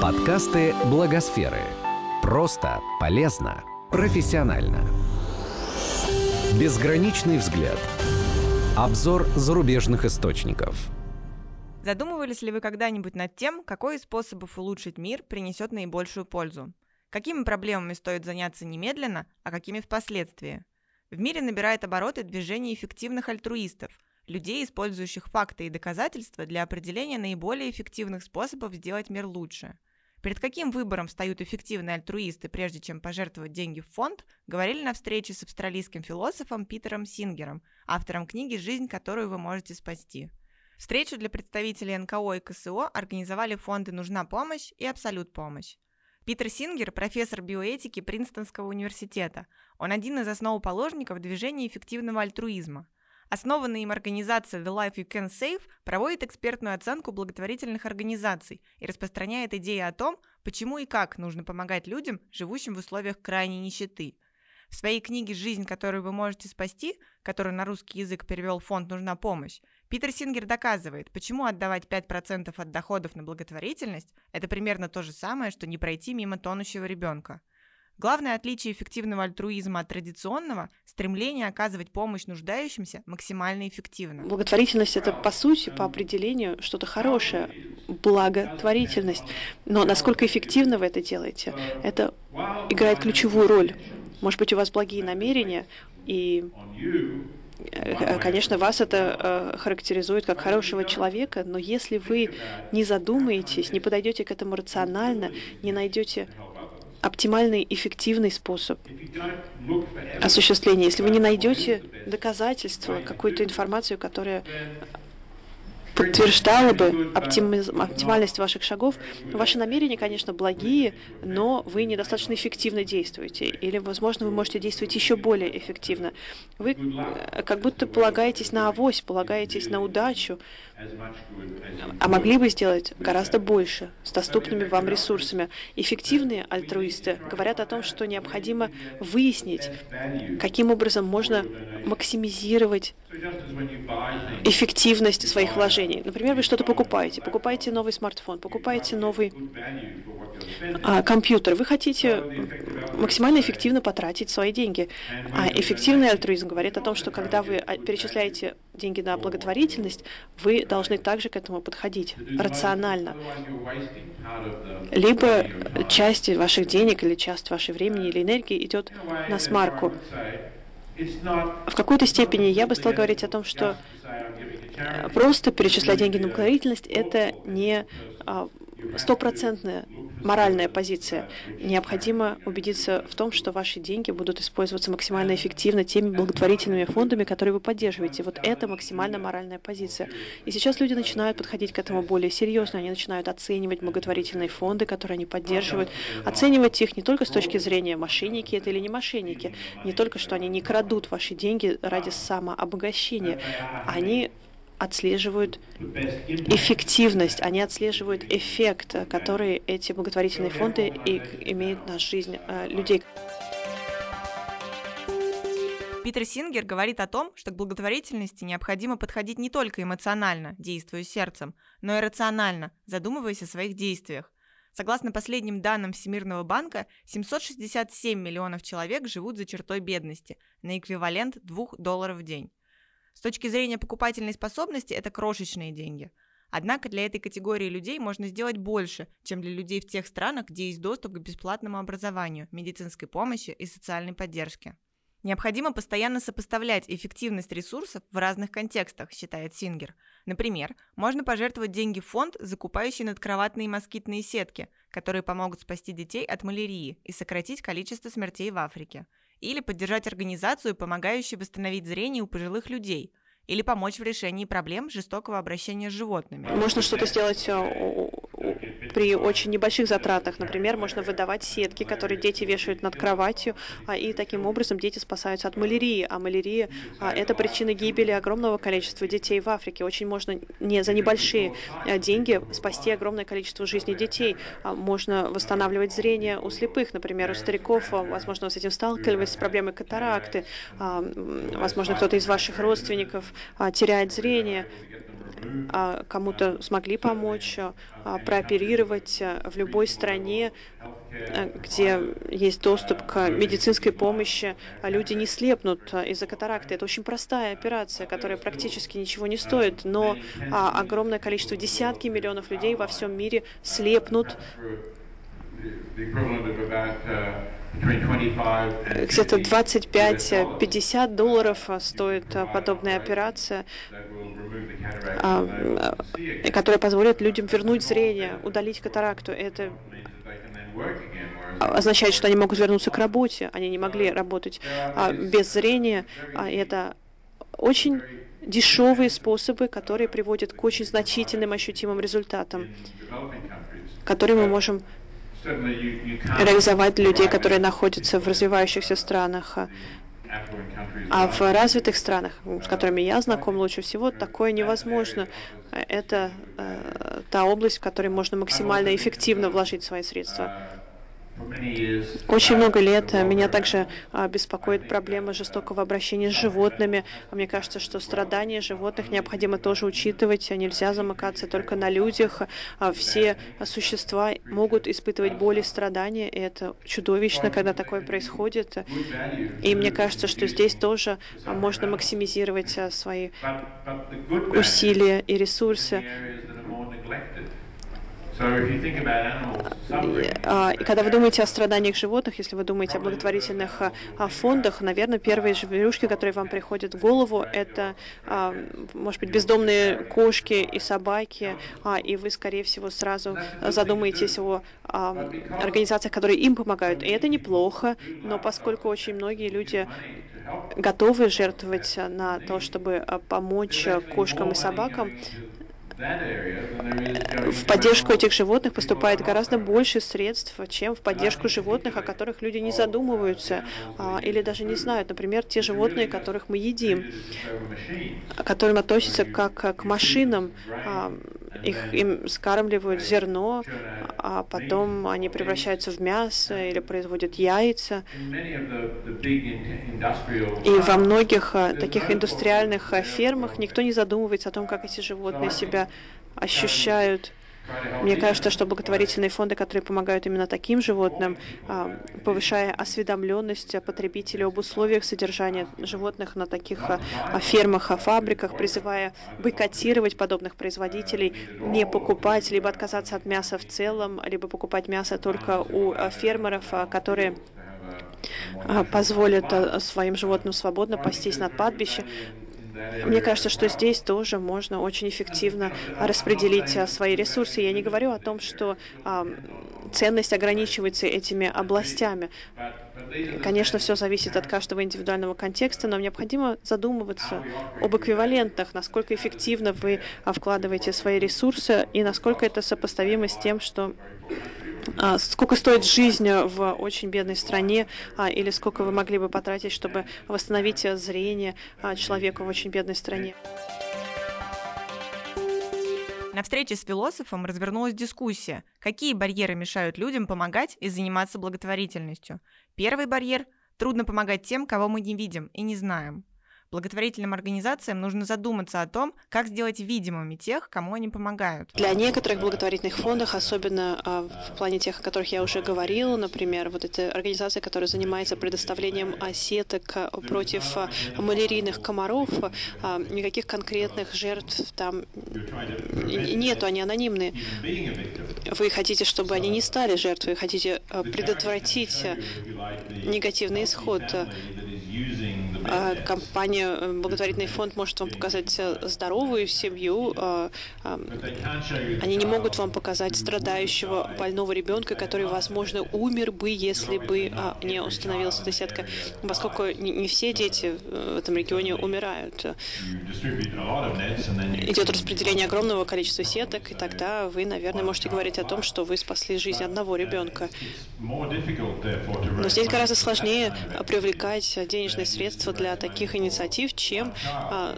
Подкасты Благосферы. Просто, полезно, профессионально. Безграничный взгляд. Обзор зарубежных источников. Задумывались ли вы когда-нибудь над тем, какой из способов улучшить мир принесет наибольшую пользу? Какими проблемами стоит заняться немедленно, а какими впоследствии? В мире набирает обороты движение эффективных альтруистов, людей, использующих факты и доказательства для определения наиболее эффективных способов сделать мир лучше. Перед каким выбором встают эффективные альтруисты, прежде чем пожертвовать деньги в фонд, говорили на встрече с австралийским философом Питером Сингером, автором книги «Жизнь, которую вы можете спасти». Встречу для представителей НКО и КСО организовали фонды «Нужна помощь» и «Абсолют помощь». Питер Сингер – профессор биоэтики Принстонского университета. Он один из основоположников движения эффективного альтруизма. Основанная им организация The Life You Can Save проводит экспертную оценку благотворительных организаций и распространяет идеи о том, почему и как нужно помогать людям, живущим в условиях крайней нищеты. В своей книге «Жизнь, которую вы можете спасти», которую на русский язык перевел фонд «Нужна помощь», Питер Сингер доказывает, почему отдавать 5% от доходов на благотворительность – это примерно то же самое, что не пройти мимо тонущего ребенка. Главное отличие эффективного альтруизма от традиционного – стремление оказывать помощь нуждающимся максимально эффективно. Благотворительность – это, по сути, по определению, что-то хорошее, благотворительность. Но насколько эффективно вы это делаете, это играет ключевую роль. Может быть, у вас благие намерения, и Э, конечно, вас это э, характеризует как хорошего человека, но если вы не задумаетесь, не подойдете к этому рационально, не найдете оптимальный, эффективный способ осуществления, если вы не найдете доказательства, какую-то информацию, которая подтверждало бы оптимальность ваших шагов. Ваши намерения, конечно, благие, но вы недостаточно эффективно действуете. Или, возможно, вы можете действовать еще более эффективно. Вы э, как будто полагаетесь на авось, полагаетесь на удачу, а могли бы сделать гораздо больше с доступными вам ресурсами. Эффективные альтруисты говорят о том, что необходимо выяснить, каким образом можно максимизировать эффективность своих вложений. Например, вы что-то покупаете, покупаете новый смартфон, покупаете новый а, компьютер. Вы хотите максимально эффективно потратить свои деньги. А эффективный альтруизм говорит о том, что когда вы а, перечисляете деньги на благотворительность, вы должны также к этому подходить рационально. Либо часть ваших денег или часть вашей времени или энергии идет на смарку. В какой-то степени я бы стал говорить о том, что э, просто перечислять деньги на благотворительность – это не стопроцентная моральная позиция. Необходимо убедиться в том, что ваши деньги будут использоваться максимально эффективно теми благотворительными фондами, которые вы поддерживаете. Вот это максимально моральная позиция. И сейчас люди начинают подходить к этому более серьезно. Они начинают оценивать благотворительные фонды, которые они поддерживают, оценивать их не только с точки зрения мошенники это или не мошенники, не только что они не крадут ваши деньги ради самообогащения, они отслеживают эффективность, они отслеживают эффект, который эти благотворительные фонды имеют на жизнь э, людей. Питер Сингер говорит о том, что к благотворительности необходимо подходить не только эмоционально, действуя сердцем, но и рационально, задумываясь о своих действиях. Согласно последним данным Всемирного банка, 767 миллионов человек живут за чертой бедности, на эквивалент 2 долларов в день. С точки зрения покупательной способности это крошечные деньги. Однако для этой категории людей можно сделать больше, чем для людей в тех странах, где есть доступ к бесплатному образованию, медицинской помощи и социальной поддержке. Необходимо постоянно сопоставлять эффективность ресурсов в разных контекстах, считает Сингер. Например, можно пожертвовать деньги в фонд, закупающий надкроватные москитные сетки, которые помогут спасти детей от малярии и сократить количество смертей в Африке – или поддержать организацию, помогающую восстановить зрение у пожилых людей, или помочь в решении проблем жестокого обращения с животными. Можно что-то сделать э, при очень небольших затратах. Например, можно выдавать сетки, которые дети вешают над кроватью, а, и таким образом дети спасаются от малярии. А малярия а, – это причина гибели огромного количества детей в Африке. Очень можно не за небольшие а, деньги спасти огромное количество жизней детей. Можно восстанавливать зрение у слепых, например, у стариков. Возможно, с этим сталкивались, с проблемой катаракты. Возможно, кто-то из ваших родственников теряет зрение. А, кому-то смогли помочь, а, прооперировать в любой стране, где есть доступ к медицинской помощи, люди не слепнут из-за катаракты. Это очень простая операция, которая практически ничего не стоит, но огромное количество, десятки миллионов людей во всем мире слепнут где-то 25-50 долларов стоит подобная операция, а, которая позволит людям вернуть зрение, удалить катаракту. Это означает, что они могут вернуться к работе. Они не могли работать а, без зрения. А это очень дешевые способы, которые приводят к очень значительным ощутимым результатам, которые мы можем реализовать людей, которые находятся в развивающихся странах. А в развитых странах, с которыми я знаком лучше всего, такое невозможно. Это э, та область, в которой можно максимально эффективно вложить свои средства. Очень много лет меня также а, беспокоит проблема жестокого обращения с животными. Мне кажется, что страдания животных необходимо тоже учитывать. Нельзя замыкаться только на людях. А все существа могут испытывать боли и страдания, и это чудовищно, когда такое происходит. И мне кажется, что здесь тоже можно максимизировать свои усилия и ресурсы. А, и когда вы думаете о страданиях животных, если вы думаете о благотворительных фондах, наверное, первые зверюшки, которые вам приходят в голову, это, а, может быть, бездомные кошки и собаки, а, и вы, скорее всего, сразу задумаетесь о организациях, которые им помогают. И это неплохо, но поскольку очень многие люди готовы жертвовать на то, чтобы помочь кошкам и собакам, в поддержку этих животных поступает гораздо больше средств, чем в поддержку животных, о которых люди не задумываются а, или даже не знают. Например, те животные, которых мы едим, к которым относятся как к машинам. Их им скармливают зерно, а потом они превращаются в мясо или производят яйца. И во многих а, таких индустриальных а, фермах никто не задумывается о том, как эти животные себя ощущают. Мне кажется, что благотворительные фонды, которые помогают именно таким животным, а, повышая осведомленность потребителей об условиях содержания животных на таких а, фермах, фабриках, призывая бойкотировать подобных производителей, не покупать, либо отказаться от мяса в целом, либо покупать мясо только у а, фермеров, которые позволят своим животным свободно пастись на падбище. Мне кажется, что здесь тоже можно очень эффективно распределить а, свои ресурсы. Я не говорю о том, что а, ценность ограничивается этими областями. Конечно, все зависит от каждого индивидуального контекста, но необходимо задумываться об эквивалентах, насколько эффективно вы а, вкладываете свои ресурсы и насколько это сопоставимо с тем, что сколько стоит жизнь в очень бедной стране, а, или сколько вы могли бы потратить, чтобы восстановить зрение а, человека в очень бедной стране. На встрече с философом развернулась дискуссия, какие барьеры мешают людям помогать и заниматься благотворительностью. Первый барьер – трудно помогать тем, кого мы не видим и не знаем благотворительным организациям нужно задуматься о том, как сделать видимыми тех, кому они помогают. Для некоторых благотворительных фондов, особенно а, в плане тех, о которых я уже говорила, например, вот эта организация, которая занимается предоставлением сеток а, против а, малярийных комаров, никаких конкретных жертв там нету, они анонимные. Вы хотите, чтобы они не стали жертвой, хотите предотвратить негативный исход. А, компания, э, благотворительный фонд может вам показать э, здоровую семью. А, а, они не могут вам показать страдающего больного ребенка, который, возможно, умер бы, если бы не установилась эта сетка, поскольку не все дети э, в этом регионе умирают. Идет распределение огромного количества сеток, и тогда вы, наверное, можете говорить о том, что вы спасли жизнь одного ребенка. Но здесь гораздо сложнее привлекать денежные средства для таких инициатив, чем а,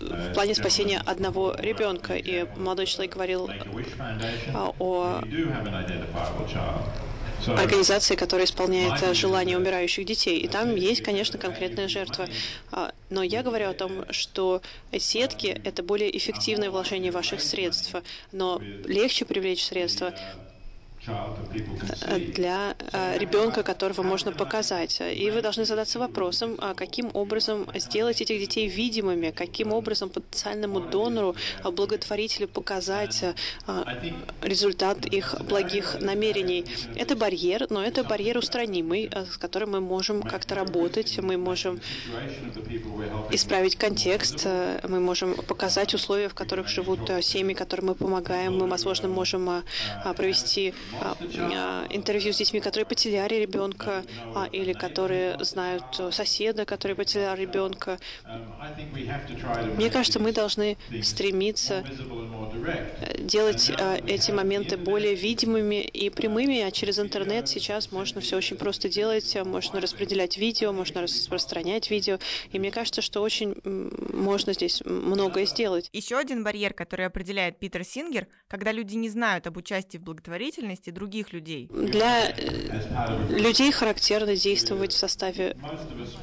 в плане спасения одного ребенка. И молодой человек говорил а, о организации, которая исполняет э, желания умирающих детей. И там есть, конечно, конкретная жертва. А, но я говорю о том, что сетки — это более эффективное вложение ваших средств, но легче привлечь средства для э, ребенка, которого можно показать. И вы должны задаться вопросом, а каким образом сделать этих детей видимыми, каким образом потенциальному донору, благотворителю показать а, результат их благих намерений. Это барьер, но это барьер устранимый, с которым мы можем как-то работать, мы можем исправить контекст, мы можем показать условия, в которых живут семьи, которым мы помогаем, мы, возможно, можем провести а, интервью с детьми, которые потеряли ребенка, а, или которые знают соседа, который потерял ребенка. Мне кажется, мы должны стремиться э, делать а, эти моменты более видимыми и прямыми, а через интернет сейчас можно все очень просто делать, можно распределять видео, можно распространять видео, и мне кажется, что очень можно здесь многое сделать. Еще один барьер, который определяет Питер Сингер, когда люди не знают об участии в благотворительности, и других людей? Для э, людей характерно действовать в составе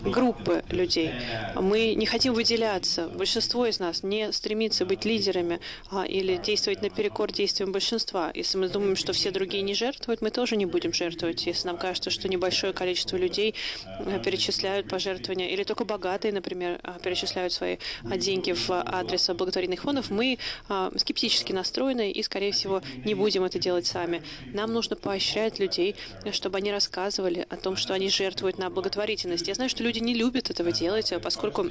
группы людей. Мы не хотим выделяться. Большинство из нас не стремится быть лидерами а, или действовать наперекор действиям большинства. Если мы думаем, что все другие не жертвуют, мы тоже не будем жертвовать. Если нам кажется, что небольшое количество людей э, перечисляют пожертвования, или только богатые, например, а, перечисляют свои а, деньги в адрес благотворительных фондов, мы скептически настроены и, скорее всего, не будем это делать сами. Нам нужно поощрять людей, чтобы они рассказывали о том, что они жертвуют на благотворительность. Я знаю, что люди не любят этого делать, поскольку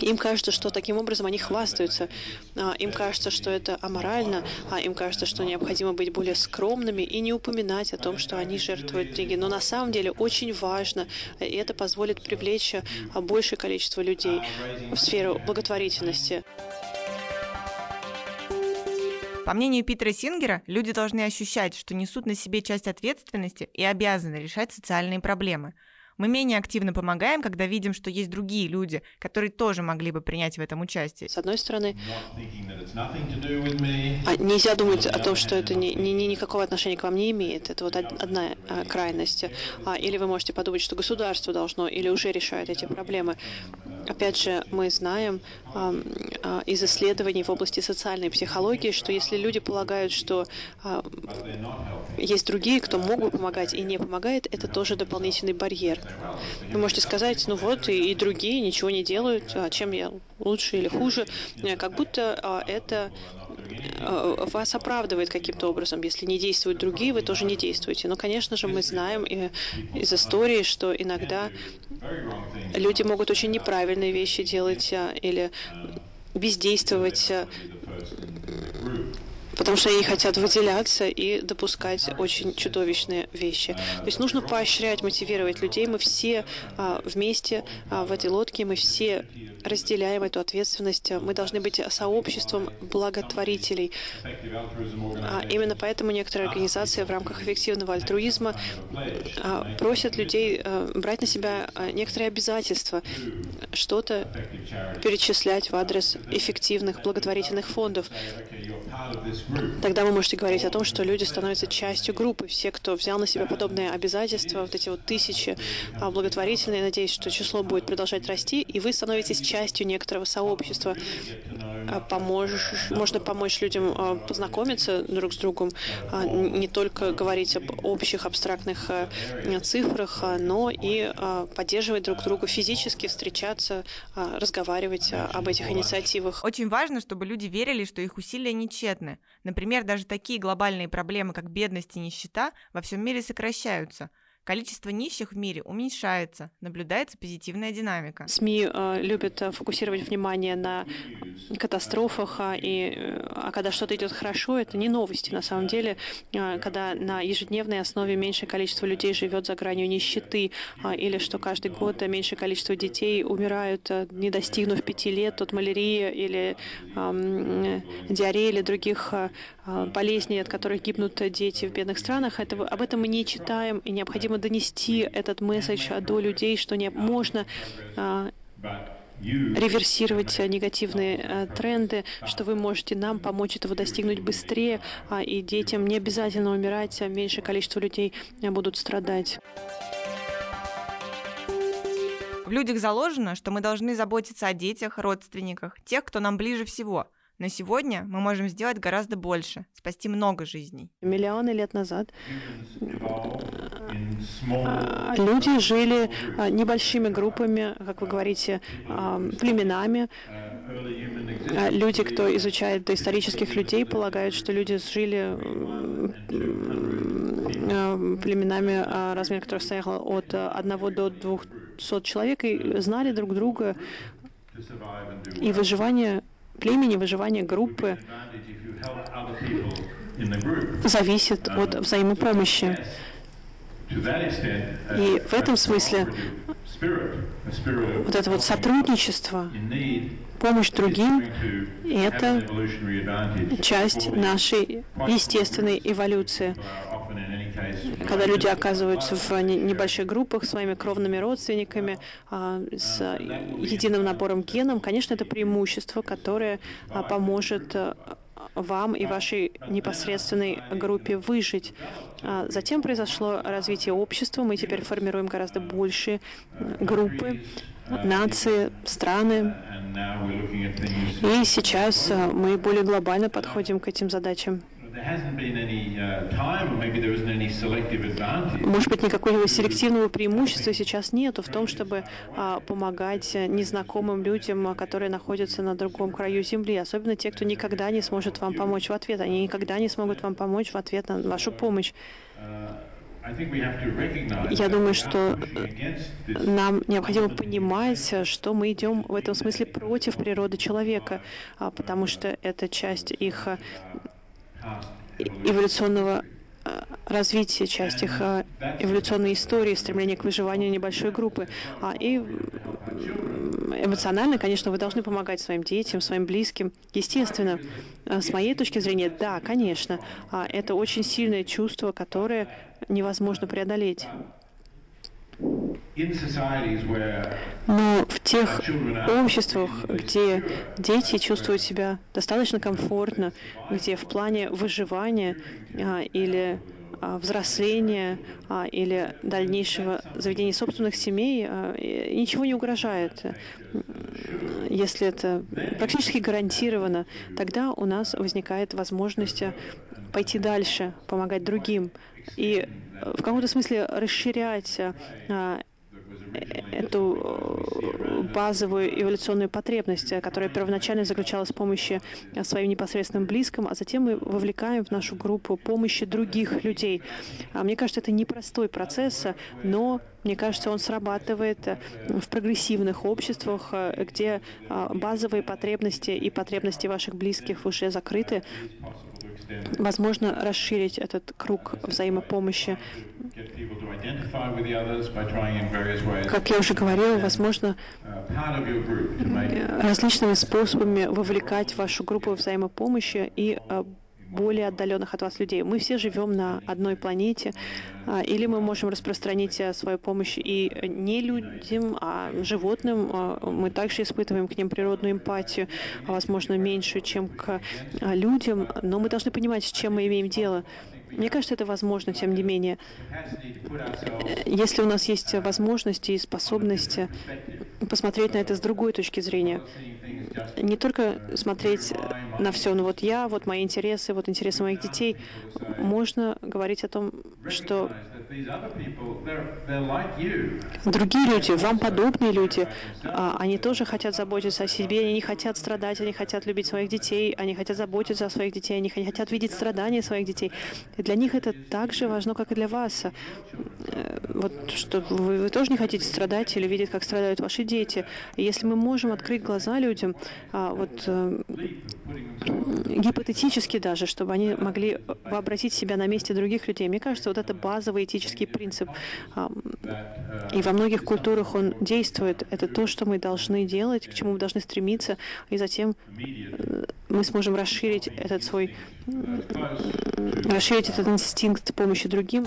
им кажется, что таким образом они хвастаются. А, им кажется, что это аморально, а им кажется, что необходимо быть более скромными и не упоминать о том, что они жертвуют деньги. Но на самом деле очень важно, и это позволит привлечь а, большее количество людей в сферу благотворительности. По мнению Питера Сингера, люди должны ощущать, что несут на себе часть ответственности и обязаны решать социальные проблемы. Мы менее активно помогаем, когда видим, что есть другие люди, которые тоже могли бы принять в этом участие. С одной стороны, а нельзя думать о том, что это ни, ни, ни никакого отношения к вам не имеет. Это вот одна а, крайность. А, или вы можете подумать, что государство должно или уже решает эти проблемы. Опять же, мы знаем а, из исследований в области социальной психологии, что если люди полагают, что а, есть другие, кто мог бы помогать и не помогает, это тоже дополнительный барьер. Вы можете сказать, ну вот, и, и другие ничего не делают, а чем я лучше или хуже, как будто это вас оправдывает каким-то образом. Если не действуют другие, вы тоже не действуете. Но, конечно же, мы знаем из истории, что иногда люди могут очень неправильные вещи делать а, или бездействовать а, потому что они хотят выделяться и допускать очень чудовищные вещи. То есть нужно поощрять, мотивировать людей. Мы все а, вместе а, в этой лодке, мы все разделяем эту ответственность. Мы должны быть сообществом благотворителей. А, именно поэтому некоторые организации в рамках эффективного альтруизма а, просят людей а, брать на себя а, некоторые обязательства, что-то перечислять в адрес эффективных благотворительных фондов. Тогда вы можете говорить о том, что люди становятся частью группы. Все, кто взял на себя подобные обязательства, вот эти вот тысячи а, благотворительные, надеюсь, что число будет продолжать расти, и вы становитесь частью некоторого сообщества. А, Поможешь, можно помочь людям а, познакомиться друг с другом, не только говорить об общих абстрактных цифрах, но и поддерживать друг друга физически, встречаться, разговаривать об этих инициативах. Очень важно, чтобы люди верили, что их усилия нечетны. Например, даже такие глобальные проблемы, как бедность и нищета, во всем мире сокращаются – Количество нищих в мире уменьшается, наблюдается позитивная динамика. СМИ э, любят э, фокусировать внимание на катастрофах, а, и, э, а когда что-то идет хорошо, это не новости. На самом деле, э, когда на ежедневной основе меньшее количество людей живет за гранью нищеты, э, или что каждый год меньшее количество детей умирают, э, не достигнув пяти лет от малярии или э, диареи или других э, болезней, от которых гибнут дети в бедных странах, это, об этом мы не читаем, и необходимо донести этот месседж до людей, что не можно а, реверсировать негативные тренды, что вы можете нам помочь этого достигнуть быстрее, а, и детям не обязательно умирать, а меньшее количество людей будут страдать. В людях заложено, что мы должны заботиться о детях, родственниках, тех, кто нам ближе всего. Но сегодня мы можем сделать гораздо больше, спасти много жизней. Миллионы лет назад а, люди жили а, небольшими группами, как вы говорите, а, племенами. Люди, кто изучает доисторических людей, полагают, что люди жили племенами, размер которых стоял от 1 до 200 человек, и знали друг друга. И выживание племени, выживание группы зависит от взаимопомощи. И в этом смысле вот это вот сотрудничество, помощь другим — это часть нашей естественной эволюции. Когда люди оказываются в небольших группах своими кровными родственниками, а, с единым набором генов, конечно, это преимущество, которое а, поможет а, вам и вашей непосредственной группе выжить. Затем произошло развитие общества, мы теперь формируем гораздо больше группы, нации, страны. И сейчас мы более глобально подходим к этим задачам. Может быть, никакого селективного преимущества сейчас нету в том, чтобы а, помогать незнакомым людям, которые находятся на другом краю Земли, особенно те, кто никогда не сможет вам помочь в ответ. Они никогда не смогут вам помочь в ответ на вашу помощь. Я думаю, что нам необходимо понимать, что мы идем в этом смысле против природы человека, а, потому что это часть их эволюционного э, развития, часть их э, эволюционной истории, стремление к выживанию небольшой группы. А, и эмоционально, конечно, вы должны помогать своим детям, своим близким. Естественно, э, с моей точки зрения, да, конечно, а, это очень сильное чувство, которое невозможно преодолеть. Но в тех обществах, где дети чувствуют себя достаточно комфортно, где в плане выживания а, или а, взросления а, или дальнейшего заведения собственных семей а, ничего не угрожает. Если это практически гарантировано, тогда у нас возникает возможность пойти дальше, помогать другим. И в каком-то смысле расширять эту э, базовую эволюционную потребность, которая первоначально заключалась в помощи своим непосредственным близким, а затем мы вовлекаем в нашу группу помощи других людей. А мне кажется, это непростой процесс, но мне кажется, он срабатывает в прогрессивных обществах, где базовые потребности и потребности ваших близких уже закрыты возможно расширить этот круг взаимопомощи. Как я уже говорил, возможно различными способами вовлекать вашу группу взаимопомощи и э, более отдаленных от вас людей. Мы все живем на одной планете, а, или мы можем распространить э, свою помощь и не людям, а животным. А, мы также испытываем к ним природную эмпатию, а, возможно, меньше, чем к людям, но мы должны понимать, с чем мы имеем дело. Мне кажется, это возможно, тем не менее. Если у нас есть возможности и способности посмотреть на это с другой точки зрения, не только смотреть на все, ну вот я, вот мои интересы, вот интересы моих детей, можно говорить о том, что другие люди, вам подобные люди, а, они тоже хотят заботиться о себе, они не хотят страдать, они хотят любить своих детей, они хотят заботиться о своих детей, они хотят видеть страдания своих детей. И для них это так же важно, как и для вас. Э, вот что вы, вы тоже не хотите страдать или видеть, как страдают ваши дети. Если мы можем открыть глаза людям, а, вот э, гипотетически даже, чтобы они могли вообразить себя на месте других людей. Мне кажется, вот это базовый этический принцип. И во многих культурах он действует. Это то, что мы должны делать, к чему мы должны стремиться, и затем э, мы сможем расширить этот свой, расширить этот инстинкт помощи другим.